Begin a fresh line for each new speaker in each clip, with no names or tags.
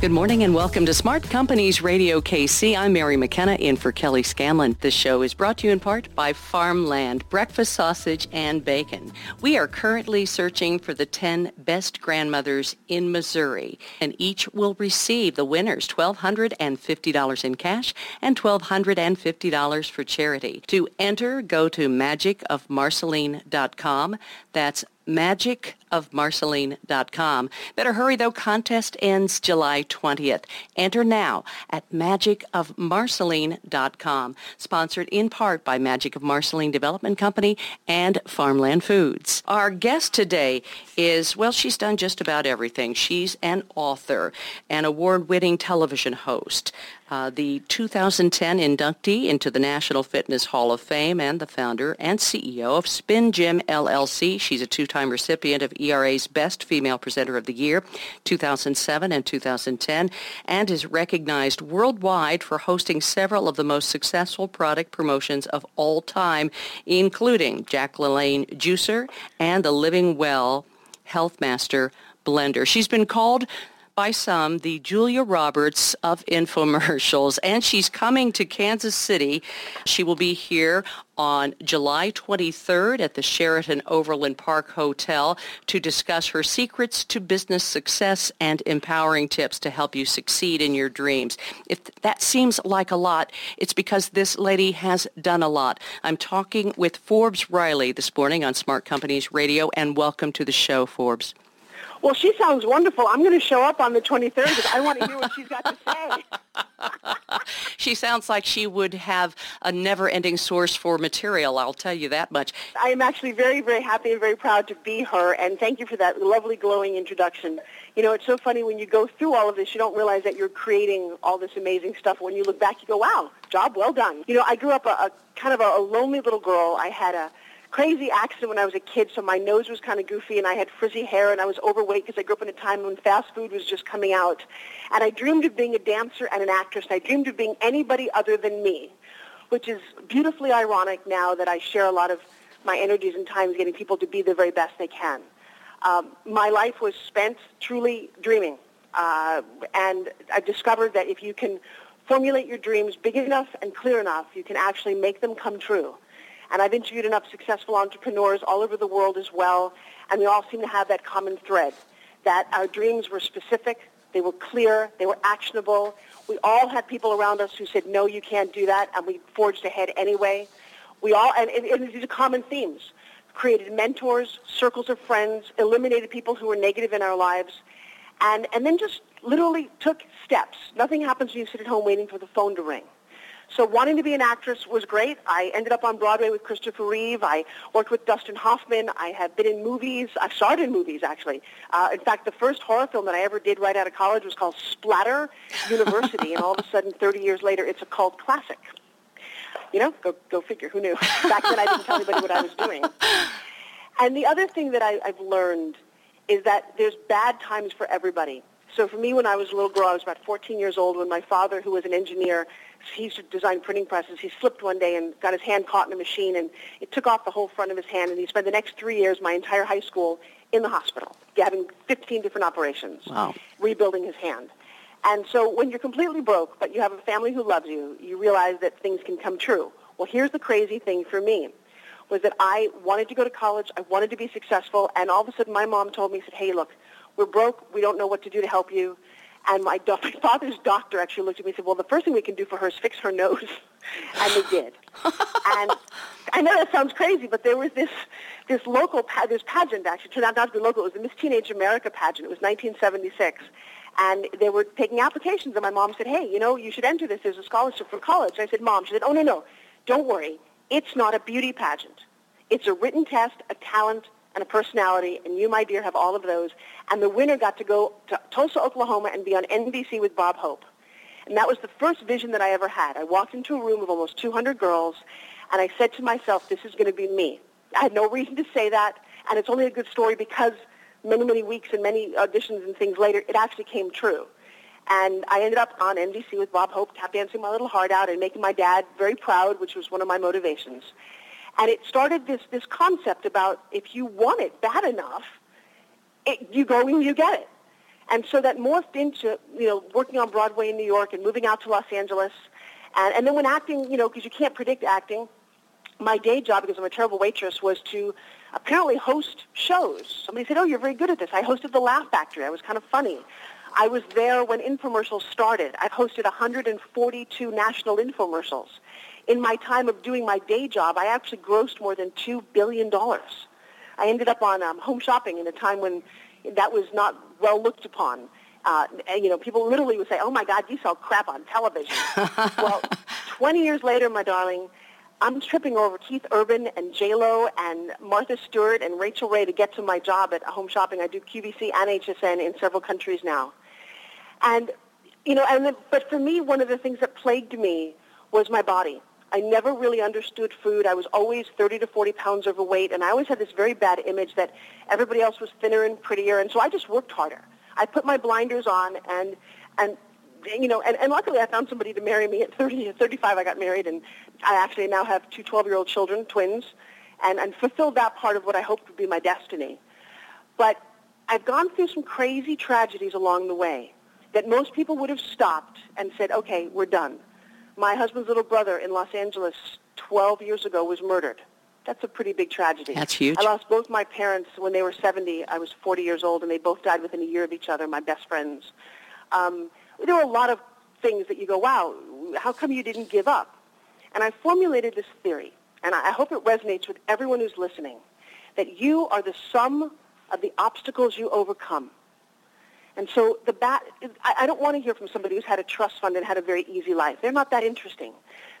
Good morning and welcome to Smart Companies Radio KC. I'm Mary McKenna in for Kelly Scanlon. This show is brought to you in part by Farmland, breakfast sausage and bacon. We are currently searching for the 10 best grandmothers in Missouri, and each will receive the winners $1,250 in cash and $1,250 for charity. To enter, go to magicofmarceline.com. That's magicofmarceline.com. Better hurry though, contest ends July 20th. Enter now at magicofmarceline.com. Sponsored in part by Magic of Marceline Development Company and Farmland Foods. Our guest today is, well, she's done just about everything. She's an author, an award-winning television host, uh, the 2010 inductee into the National Fitness Hall of Fame and the founder and CEO of Spin Gym LLC. She's a two-time recipient of ERA's Best Female Presenter of the Year, 2007 and 2010, and is recognized worldwide for hosting several of the most successful product promotions of all time, including Jack LaLanne Juicer and the Living Well Health Master blender. She's been called by some the Julia Roberts of infomercials, and she's coming to Kansas City. She will be here on July 23rd at the Sheraton Overland Park Hotel to discuss her secrets to business success and empowering tips to help you succeed in your dreams. If that seems like a lot, it's because this lady has done a lot. I'm talking with Forbes Riley this morning on Smart Companies Radio, and welcome to the show, Forbes.
Well, she sounds wonderful. I'm going to show up on the 23rd because I want to hear what she's got to say.
she sounds like she would have a never-ending source for material. I'll tell you that much.
I am actually very, very happy and very proud to be her, and thank you for that lovely, glowing introduction. You know, it's so funny when you go through all of this, you don't realize that you're creating all this amazing stuff. When you look back, you go, wow, job well done. You know, I grew up a, a kind of a, a lonely little girl. I had a crazy accident when I was a kid, so my nose was kind of goofy and I had frizzy hair and I was overweight because I grew up in a time when fast food was just coming out. And I dreamed of being a dancer and an actress. And I dreamed of being anybody other than me, which is beautifully ironic now that I share a lot of my energies and times getting people to be the very best they can. Um, my life was spent truly dreaming. Uh, and I discovered that if you can formulate your dreams big enough and clear enough, you can actually make them come true. And I've interviewed enough successful entrepreneurs all over the world as well, and we all seem to have that common thread, that our dreams were specific, they were clear, they were actionable. We all had people around us who said, no, you can't do that, and we forged ahead anyway. We all, and, and, and these are common themes, created mentors, circles of friends, eliminated people who were negative in our lives, and, and then just literally took steps. Nothing happens when you sit at home waiting for the phone to ring. So wanting to be an actress was great. I ended up on Broadway with Christopher Reeve. I worked with Dustin Hoffman. I have been in movies. I've starred in movies, actually. Uh, in fact, the first horror film that I ever did right out of college was called Splatter University, and all of a sudden, 30 years later, it's a cult classic. You know, go, go figure. Who knew? Back then, I didn't tell anybody what I was doing. And the other thing that I, I've learned is that there's bad times for everybody. So for me, when I was a little girl, I was about 14 years old when my father, who was an engineer, he used to design printing presses. He slipped one day and got his hand caught in a machine, and it took off the whole front of his hand. And he spent the next three years, my entire high school, in the hospital, having 15 different operations,
wow.
rebuilding his hand. And so when you're completely broke, but you have a family who loves you, you realize that things can come true. Well, here's the crazy thing for me was that I wanted to go to college, I wanted to be successful, and all of a sudden my mom told me, said, hey, look, we're broke, we don't know what to do to help you. And my, do- my father's doctor actually looked at me and said, well, the first thing we can do for her is fix her nose. and they did. and I know that sounds crazy, but there was this, this local, pa- this pageant actually turned out not to be local. It was the Miss Teenage America pageant. It was 1976. And they were taking applications, and my mom said, hey, you know, you should enter this. There's a scholarship for college. I said, Mom, she said, oh, no, no. don't worry, it's not a beauty pageant. It's a written test, a talent, and a personality, and you, my dear, have all of those. And the winner got to go to Tulsa, Oklahoma, and be on NBC with Bob Hope. And that was the first vision that I ever had. I walked into a room of almost 200 girls, and I said to myself, this is going to be me. I had no reason to say that, and it's only a good story because many, many weeks and many auditions and things later, it actually came true. And I ended up on NBC with Bob Hope, tap dancing my little heart out and making my dad very proud, which was one of my motivations. And it started this, this concept about if you want it bad enough, it, you go and you get it. And so that morphed into, you know, working on Broadway in New York and moving out to Los Angeles. And, and then when acting, you know, because you can't predict acting, my day job, because I'm a terrible waitress, was to apparently host shows. Somebody said, oh, you're very good at this. I hosted The Laugh Factory. I was kind of funny. I was there when infomercials started. I've hosted 142 national infomercials. In my time of doing my day job, I actually grossed more than $2 billion. I ended up on um, home shopping in a time when that was not well looked upon. Uh, and, you know, people literally would say, oh, my God, you sell crap on television. well, 20 years later, my darling, I'm tripping over Keith Urban and J-Lo and Martha Stewart and Rachael Ray to get to my job at home shopping. I do QVC and HSN in several countries now. And, you know, and the, but for me, one of the things that plagued me was my body. I never really understood food. I was always 30 to 40 pounds overweight, and I always had this very bad image that everybody else was thinner and prettier, and so I just worked harder. I put my blinders on, and and you know, and, and luckily I found somebody to marry me at 30, at 35. I got married, and I actually now have two 12-year-old children, twins, and, and fulfilled that part of what I hoped would be my destiny. But I've gone through some crazy tragedies along the way that most people would have stopped and said, okay, we're done. My husband's little brother in Los Angeles 12 years ago was murdered. That's a pretty big tragedy.
That's huge.
I lost both my parents when they were 70. I was 40 years old, and they both died within a year of each other, my best friends. Um, there were a lot of things that you go, wow, how come you didn't give up? And I formulated this theory, and I hope it resonates with everyone who's listening, that you are the sum of the obstacles you overcome. And so the bat, I don't want to hear from somebody who's had a trust fund and had a very easy life. They're not that interesting.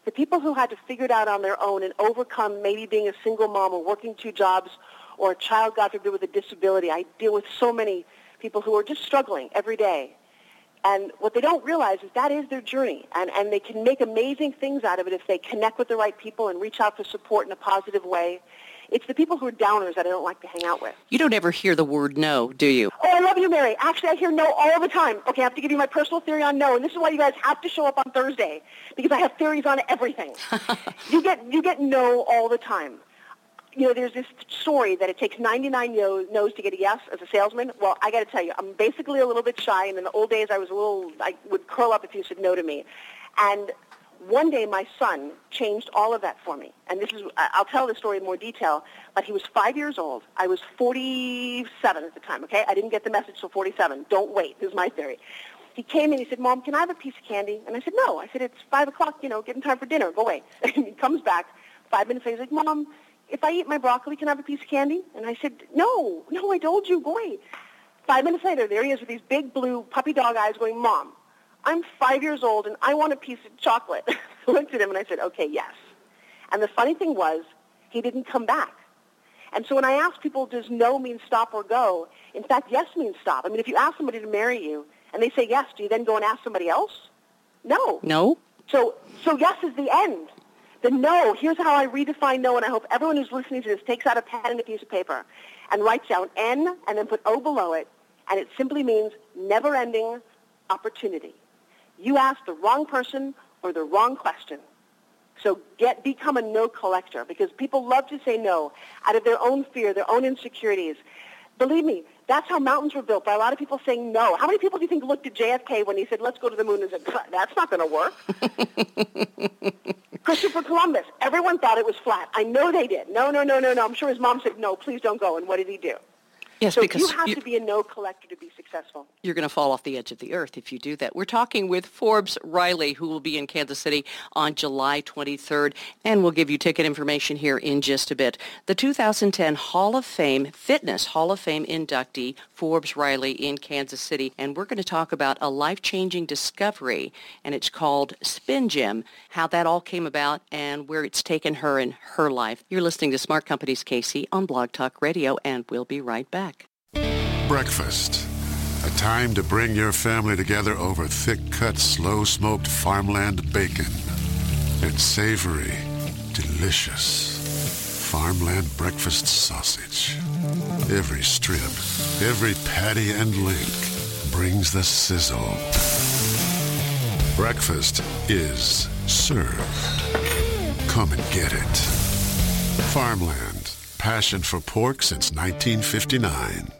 The people who had to figure it out on their own and overcome maybe being a single mom or working two jobs or a child, God forbid, with a disability. I deal with so many people who are just struggling every day. And what they don't realize is that is their journey. And, and they can make amazing things out of it if they connect with the right people and reach out for support in a positive way. It's the people who are downers that I don't like to hang out with.
You don't ever hear the word no, do you?
Oh, I love you, Mary. Actually, I hear no all the time. Okay, I have to give you my personal theory on no, and this is why you guys have to show up on Thursday because I have theories on everything. you get you get no all the time you know, there's this story that it takes 99 no's to get a yes as a salesman. Well, I got to tell you, I'm basically a little bit shy, and in the old days, I was a little, I would curl up if you said no to me. And one day, my son changed all of that for me. And this is, I'll tell the story in more detail, but he was five years old. I was 47 at the time, okay? I didn't get the message till 47. Don't wait. This is my theory. He came in, he said, Mom, can I have a piece of candy? And I said, no. I said, it's 5 o'clock, you know, getting time for dinner. Go away. And he comes back five minutes later, he's like, Mom, if I eat my broccoli, can I have a piece of candy? And I said, no, no, I told you, go away. Five minutes later, there he is with these big blue puppy dog eyes going, Mom, I'm five years old and I want a piece of chocolate. I looked at him and I said, okay, yes. And the funny thing was, he didn't come back. And so when I ask people, does no mean stop or go? In fact, yes means stop. I mean, if you ask somebody to marry you and they say yes, do you then go and ask somebody else? No.
No.
So, so yes is the end. The no, here's how I redefine no, and I hope everyone who's listening to this takes out a pen and a piece of paper and writes down N and then put O below it, and it simply means never-ending opportunity. You ask the wrong person or the wrong question. So get become a no collector because people love to say no out of their own fear, their own insecurities. Believe me, that's how mountains were built by a lot of people saying no. How many people do you think looked at JFK when he said, let's go to the moon and said, that's not going to work? Christopher Columbus, everyone thought it was flat. I know they did. No, no, no, no, no. I'm sure his mom said, no, please don't go. And what did he do?
Yes,
so
because
you have
you-
to be a no collector to be successful.
You're going to fall off the edge of the earth if you do that. We're talking with Forbes Riley, who will be in Kansas City on July 23rd, and we'll give you ticket information here in just a bit. The 2010 Hall of Fame Fitness Hall of Fame inductee, Forbes Riley in Kansas City, and we're going to talk about a life-changing discovery, and it's called Spin Gym, how that all came about and where it's taken her in her life. You're listening to Smart Companies KC on Blog Talk Radio, and we'll be right back.
Breakfast. A time to bring your family together over thick-cut, slow-smoked farmland bacon. And savory, delicious farmland breakfast sausage. Every strip, every patty and link brings the sizzle. Breakfast is served. Come and get it. Farmland. Passion for pork since 1959.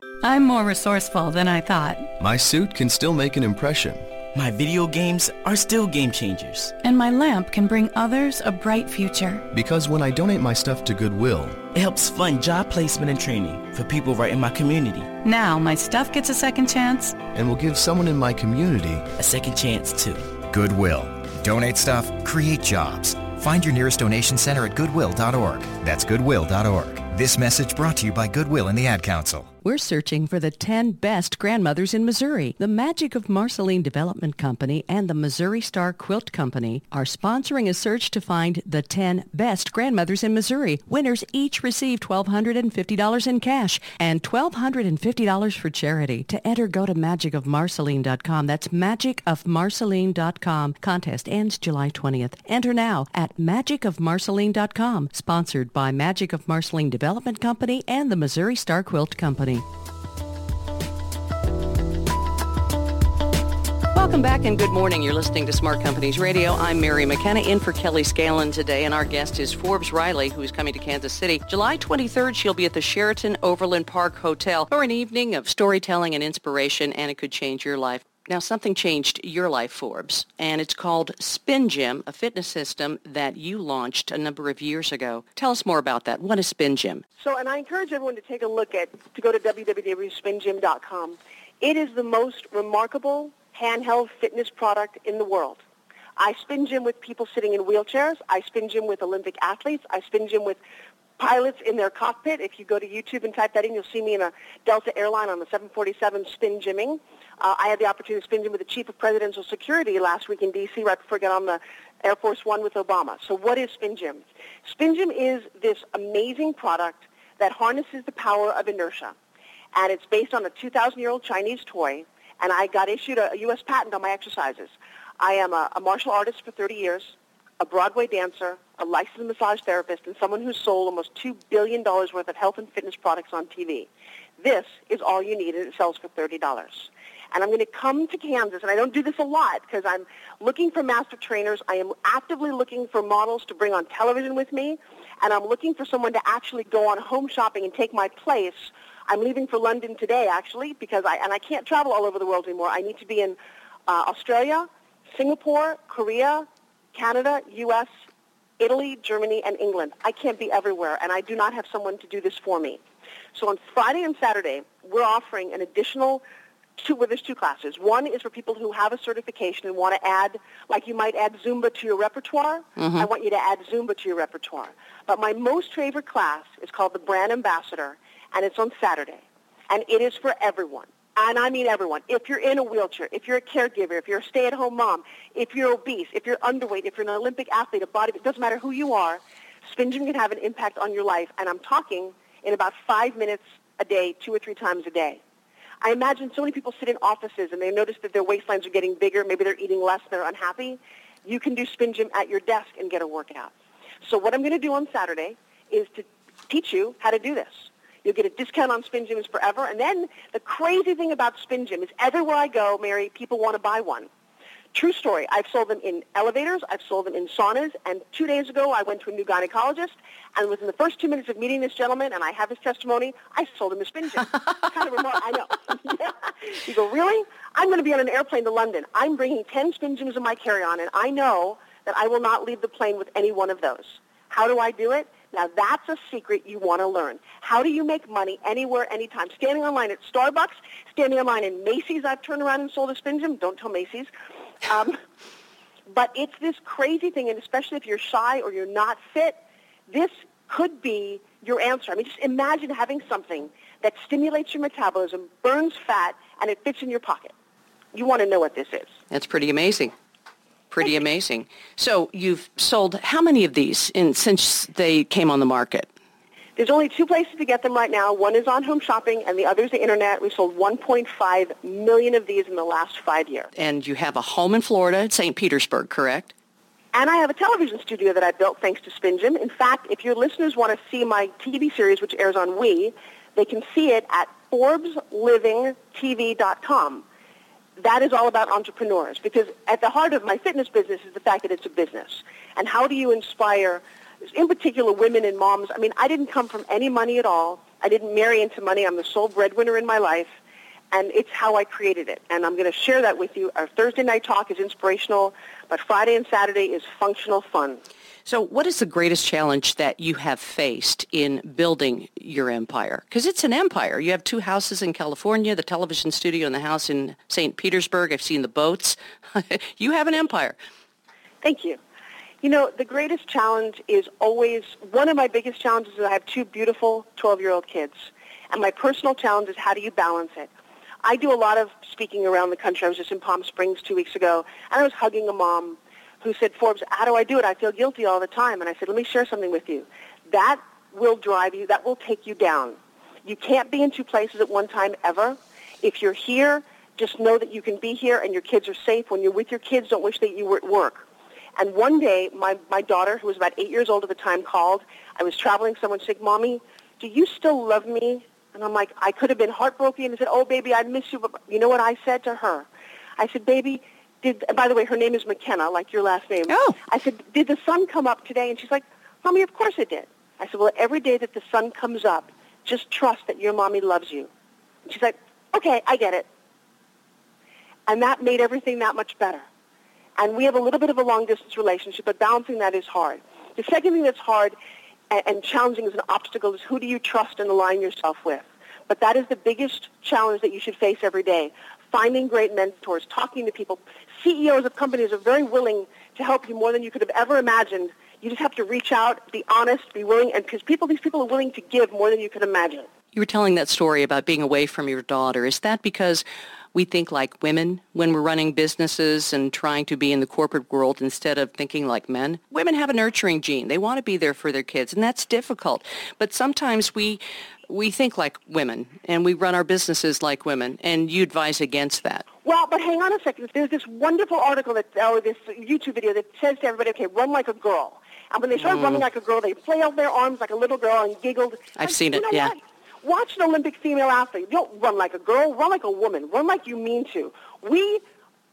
I'm more resourceful than I thought.
My suit can still make an impression.
My video games are still game changers.
And my lamp can bring others a bright future.
Because when I donate my stuff to Goodwill,
It helps fund job placement and training for people right in my community.
Now my stuff gets a second chance.
and will give someone in my community
A second chance too.
Goodwill. Donate stuff, create jobs. Find your nearest donation center at goodwill.org. That's goodwill.org. This message brought to you by Goodwill and the Ad Council.
We're searching for the 10 best grandmothers in Missouri. The Magic of Marceline Development Company and the Missouri Star Quilt Company are sponsoring a search to find the 10 best grandmothers in Missouri. Winners each receive $1,250 in cash and $1,250 for charity. To enter, go to magicofmarceline.com. That's magicofmarceline.com. Contest ends July 20th. Enter now at magicofmarceline.com. Sponsored by Magic of Marceline Development Company and the Missouri Star Quilt Company.
Welcome back and good morning. You're listening to Smart Companies Radio. I'm Mary McKenna in for Kelly Scanlon today, and our guest is Forbes Riley, who's coming to Kansas City. July 23rd, she'll be at the Sheraton Overland Park Hotel for an evening of storytelling and inspiration, and it could change your life. Now, something changed your life, Forbes, and it's called Spin Gym, a fitness system that you launched a number of years ago. Tell us more about that. What is Spin Gym?
So, and I encourage everyone to take a look at, to go to www.spingym.com. It is the most remarkable handheld fitness product in the world. I spin gym with people sitting in wheelchairs. I spin gym with Olympic athletes. I spin gym with pilots in their cockpit. If you go to YouTube and type that in, you'll see me in a Delta airline on the 747 spin gymming. Uh, I had the opportunity to spin gym with the chief of presidential security last week in D.C. right before I got on the Air Force One with Obama. So what is spin gym? Spin gym is this amazing product that harnesses the power of inertia. And it's based on a 2,000-year-old Chinese toy. And I got issued a, a U.S. patent on my exercises. I am a, a martial artist for 30 years, a Broadway dancer, a licensed massage therapist, and someone who sold almost $2 billion worth of health and fitness products on TV. This is all you need, and it sells for $30. And I'm going to come to Kansas, and I don't do this a lot because I'm looking for master trainers. I am actively looking for models to bring on television with me, and I'm looking for someone to actually go on home shopping and take my place. I'm leaving for London today, actually, because I and I can't travel all over the world anymore. I need to be in uh, Australia, Singapore, Korea, Canada, U.S., Italy, Germany, and England. I can't be everywhere, and I do not have someone to do this for me. So on Friday and Saturday, we're offering an additional two, well, there's two classes. One is for people who have a certification and want to add, like you might add Zumba to your repertoire. Mm-hmm. I want you to add Zumba to your repertoire. But my most favorite class is called the Brand Ambassador, and it's on Saturday. And it is for everyone. And I mean everyone. If you're in a wheelchair, if you're a caregiver, if you're a stay-at-home mom, if you're obese, if you're underweight, if you're an Olympic athlete, a body, it doesn't matter who you are, spin gym can have an impact on your life. And I'm talking in about five minutes a day, two or three times a day. I imagine so many people sit in offices and they notice that their waistlines are getting bigger. Maybe they're eating less. They're unhappy. You can do spin gym at your desk and get a workout. So what I'm going to do on Saturday is to teach you how to do this. You'll get a discount on Spin Gyms forever. And then the crazy thing about Spin Gym is everywhere I go, Mary, people want to buy one. True story. I've sold them in elevators. I've sold them in saunas. And two days ago, I went to a new gynecologist, and within the first two minutes of meeting this gentleman, and I have his testimony, I sold him a spin gym. kind of remark. I know. you go, really? I'm going to be on an airplane to London. I'm bringing 10 spin gyms in my carry-on, and I know that I will not leave the plane with any one of those. How do I do it? Now that's a secret you want to learn. How do you make money anywhere, anytime? Standing online at Starbucks, standing online in Macy's. I've turned around and sold a spin gym. Don't tell Macy's. Um, but it's this crazy thing, and especially if you're shy or you're not fit, this could be your answer. I mean, just imagine having something that stimulates your metabolism, burns fat, and it fits in your pocket. You want to know what this is.
That's pretty amazing. Pretty amazing. So you've sold how many of these in, since they came on the market?
There's only two places to get them right now. One is on home shopping, and the other is the internet. We sold 1.5 million of these in the last five years.
And you have a home in Florida, St. Petersburg, correct?
And I have a television studio that I built thanks to Spin In fact, if your listeners want to see my TV series, which airs on We, they can see it at ForbesLivingTV.com. That is all about entrepreneurs because at the heart of my fitness business is the fact that it's a business. And how do you inspire in particular women and moms. I mean, I didn't come from any money at all. I didn't marry into money. I'm the sole breadwinner in my life, and it's how I created it. And I'm going to share that with you. Our Thursday night talk is inspirational, but Friday and Saturday is functional fun.
So what is the greatest challenge that you have faced in building your empire? Because it's an empire. You have two houses in California, the television studio and the house in St. Petersburg. I've seen the boats. you have an empire.
Thank you. You know, the greatest challenge is always, one of my biggest challenges is I have two beautiful 12-year-old kids. And my personal challenge is how do you balance it? I do a lot of speaking around the country. I was just in Palm Springs two weeks ago, and I was hugging a mom who said, Forbes, how do I do it? I feel guilty all the time. And I said, let me share something with you. That will drive you. That will take you down. You can't be in two places at one time ever. If you're here, just know that you can be here and your kids are safe. When you're with your kids, don't wish that you were at work. And one day, my, my daughter, who was about eight years old at the time, called. I was traveling. Someone said, Mommy, do you still love me? And I'm like, I could have been heartbroken and said, oh, baby, I miss you. But you know what I said to her? I said, baby, did, by the way, her name is McKenna, like your last name.
Oh.
I said, did the sun come up today? And she's like, Mommy, of course it did. I said, well, every day that the sun comes up, just trust that your mommy loves you. And she's like, okay, I get it. And that made everything that much better. And we have a little bit of a long-distance relationship, but balancing that is hard. The second thing that's hard and, and challenging as an obstacle is who do you trust and align yourself with? But that is the biggest challenge that you should face every day. Finding great mentors, talking to people. CEOs of companies are very willing to help you more than you could have ever imagined. You just have to reach out, be honest, be willing, and because people, these people are willing to give more than you could imagine.
You were telling that story about being away from your daughter. Is that because we think like women when we're running businesses and trying to be in the corporate world instead of thinking like men. Women have a nurturing gene. They want to be there for their kids, and that's difficult. But sometimes we we think like women and we run our businesses like women, and you advise against that.
Well, but hang on a second. There's this wonderful article that, or this YouTube video that says to everybody, okay, run like a girl. And when they start mm. running like a girl, they flailed their arms like a little girl and giggled.
I've
and,
seen
it,
yeah.
What? Watch an Olympic female athlete. Don't run like a girl. Run like a woman. Run like you mean to. We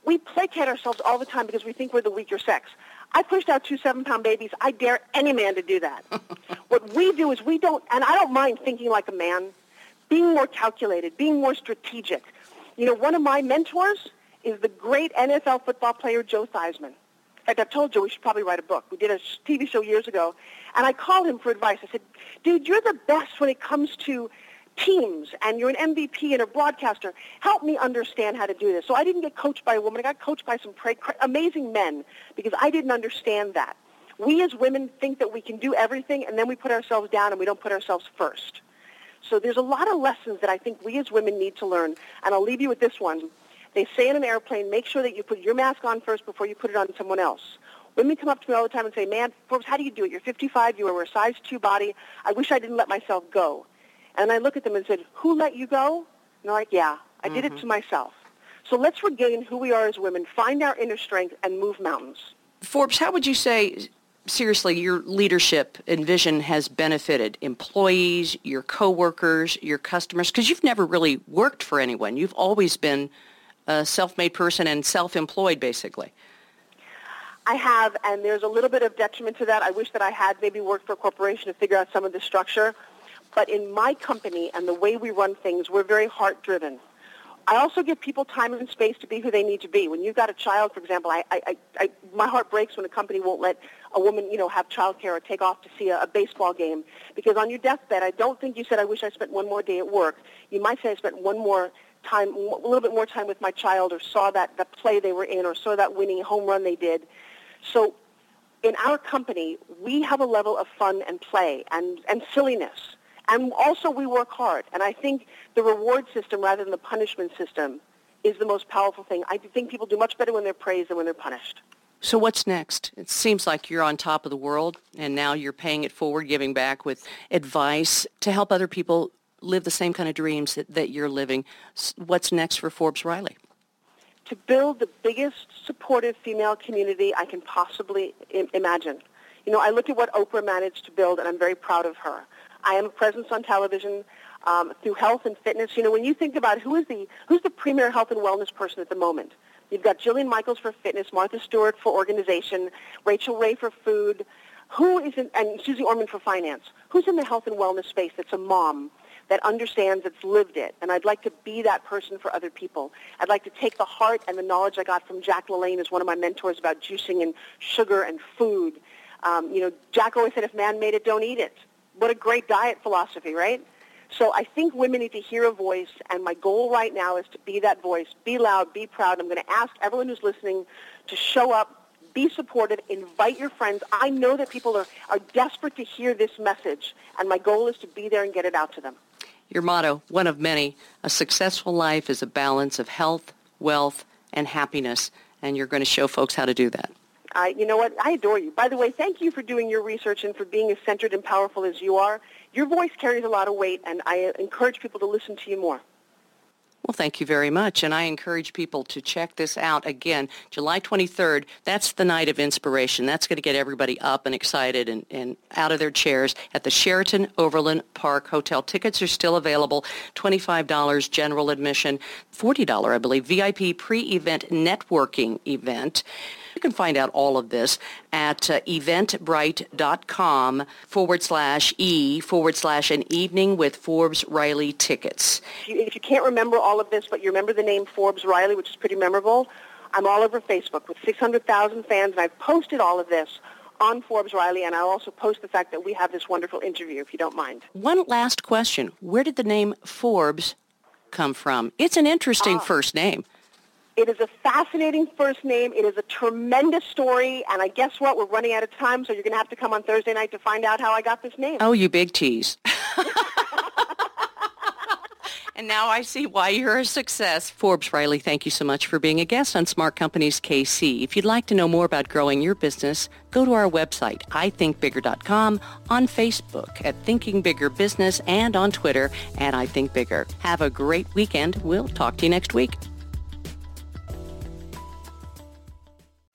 we placate ourselves all the time because we think we're the weaker sex. I pushed out two seven-pound babies. I dare any man to do that. what we do is we don't, and I don't mind thinking like a man, being more calculated, being more strategic. You know, one of my mentors is the great NFL football player Joe Theismann. In fact, I've told Joe we should probably write a book. We did a TV show years ago, and I called him for advice. I said, dude, you're the best when it comes to teams and you're an MVP and a broadcaster. Help me understand how to do this. So I didn't get coached by a woman. I got coached by some pra- amazing men because I didn't understand that. We as women think that we can do everything and then we put ourselves down and we don't put ourselves first. So there's a lot of lessons that I think we as women need to learn. And I'll leave you with this one. They say in an airplane, make sure that you put your mask on first before you put it on someone else. Women come up to me all the time and say, man, Forbes, how do you do it? You're 55, you wear a size 2 body. I wish I didn't let myself go. And I look at them and said, who let you go? And they're like, yeah, I mm-hmm. did it mm-hmm. to myself. So let's regain who we are as women, find our inner strength, and move mountains.
Forbes, how would you say seriously, your leadership and vision has benefited employees, your coworkers, your customers, because you've never really worked for anyone. You've always been a self-made person and self-employed, basically.
I have, and there's a little bit of detriment to that. I wish that I had maybe worked for a corporation to figure out some of the structure. But in my company and the way we run things, we're very heart-driven. I also give people time and space to be who they need to be. When you've got a child, for example, I, I, I, my heart breaks when a company won't let a woman, you know, have childcare or take off to see a, a baseball game. Because on your deathbed, I don't think you said, I wish I spent one more day at work. You might say I spent one more time, a little bit more time with my child or saw that, that play they were in or saw that winning home run they did. So in our company, we have a level of fun and play and, and silliness and also we work hard. And I think the reward system rather than the punishment system is the most powerful thing. I think people do much better when they're praised than when they're punished.
So what's next? It seems like you're on top of the world and now you're paying it forward, giving back with advice to help other people live the same kind of dreams that, that you're living. What's next for Forbes Riley?
To build the biggest supportive female community I can possibly Im- imagine. You know, I look at what Oprah managed to build and I'm very proud of her. I am a presence on television um, through health and fitness. You know, when you think about who is the who's the premier health and wellness person at the moment, you've got Jillian Michaels for fitness, Martha Stewart for organization, Rachael Ray for food. Who is in, and Susie Orman for finance? Who's in the health and wellness space that's a mom that understands, that's lived it? And I'd like to be that person for other people. I'd like to take the heart and the knowledge I got from Jack LaLanne as one of my mentors about juicing and sugar and food. Um, you know, Jack always said, if man made it, don't eat it what a great diet philosophy, right? So I think women need to hear a voice, and my goal right now is to be that voice. Be loud, be proud. I'm going to ask everyone who's listening to show up, be supportive, invite your friends. I know that people are, are desperate to hear this message, and my goal is to be there and get it out to them.
Your motto, one of many, a successful life is a balance of health, wealth, and happiness, and you're going to show folks how to do that.
I, you know what? I adore you. By the way, thank you for doing your research and for being as centered and powerful as you are. Your voice carries a lot of weight, and I encourage people to listen to you more.
Well, thank you very much. And I encourage people to check this out again. July 23rd, that's the night of inspiration. That's going to get everybody up and excited and, and out of their chairs at the Sheraton Overland Park Hotel. Tickets are still available. $25 general admission, $40, I believe, VIP pre-event networking event. You can find out all of this at uh, eventbrite.com forward slash E forward slash an evening with Forbes Riley tickets.
If you, if you can't remember all of this, but you remember the name Forbes Riley, which is pretty memorable, I'm all over Facebook with 600,000 fans, and I've posted all of this on Forbes Riley, and I'll also post the fact that we have this wonderful interview, if you don't mind.
One last question. Where did the name Forbes come from? It's an interesting uh, first name.
It is a fascinating first name. It is a tremendous story. And I guess what? We're running out of time, so you're going to have to come on Thursday night to find out how I got this name.
Oh, you big tease. and now I see why you're a success. Forbes Riley, thank you so much for being a guest on Smart Companies KC. If you'd like to know more about growing your business, go to our website, ithinkbigger.com, on Facebook at Thinking Bigger Business, and on Twitter at I Think Bigger. Have a great weekend. We'll talk to you next week.